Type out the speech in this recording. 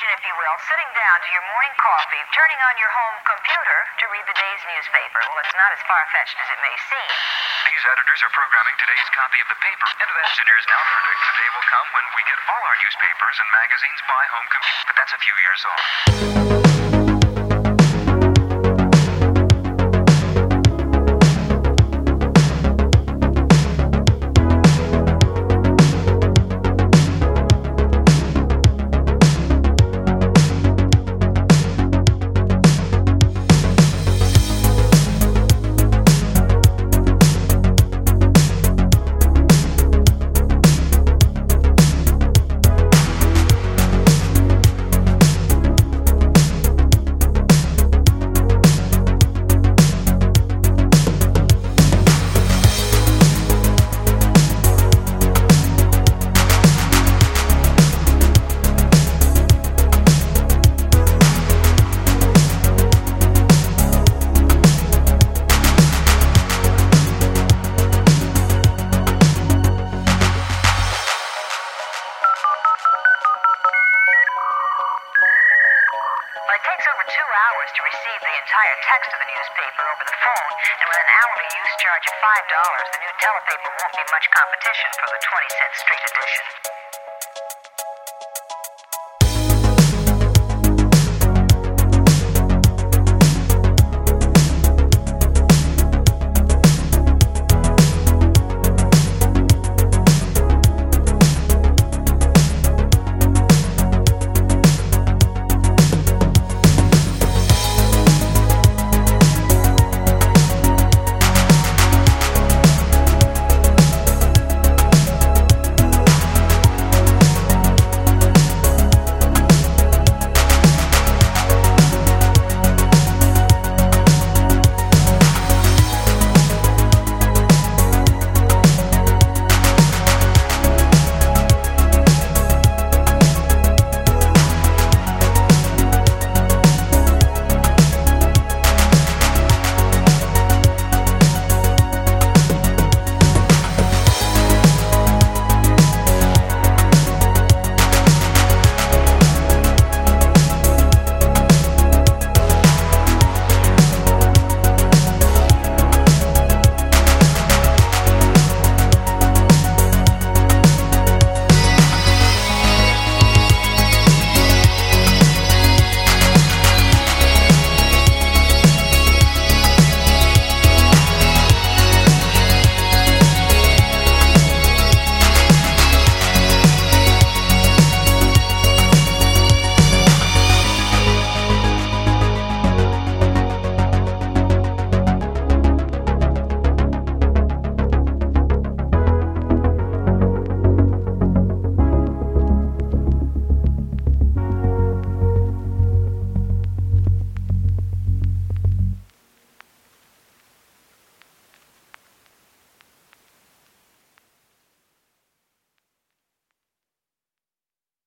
Imagine, if you will, sitting down to your morning coffee, turning on your home computer to read the day's newspaper. Well, it's not as far fetched as it may seem. These editors are programming today's copy of the paper, and engineers now predict the day will come when we get all our newspapers and magazines by home computer. But that's a few years off. Over two hours to receive the entire text of the newspaper over the phone, and with an hourly use charge of $5, the new telepaper won't be much competition for the 20 cent street edition.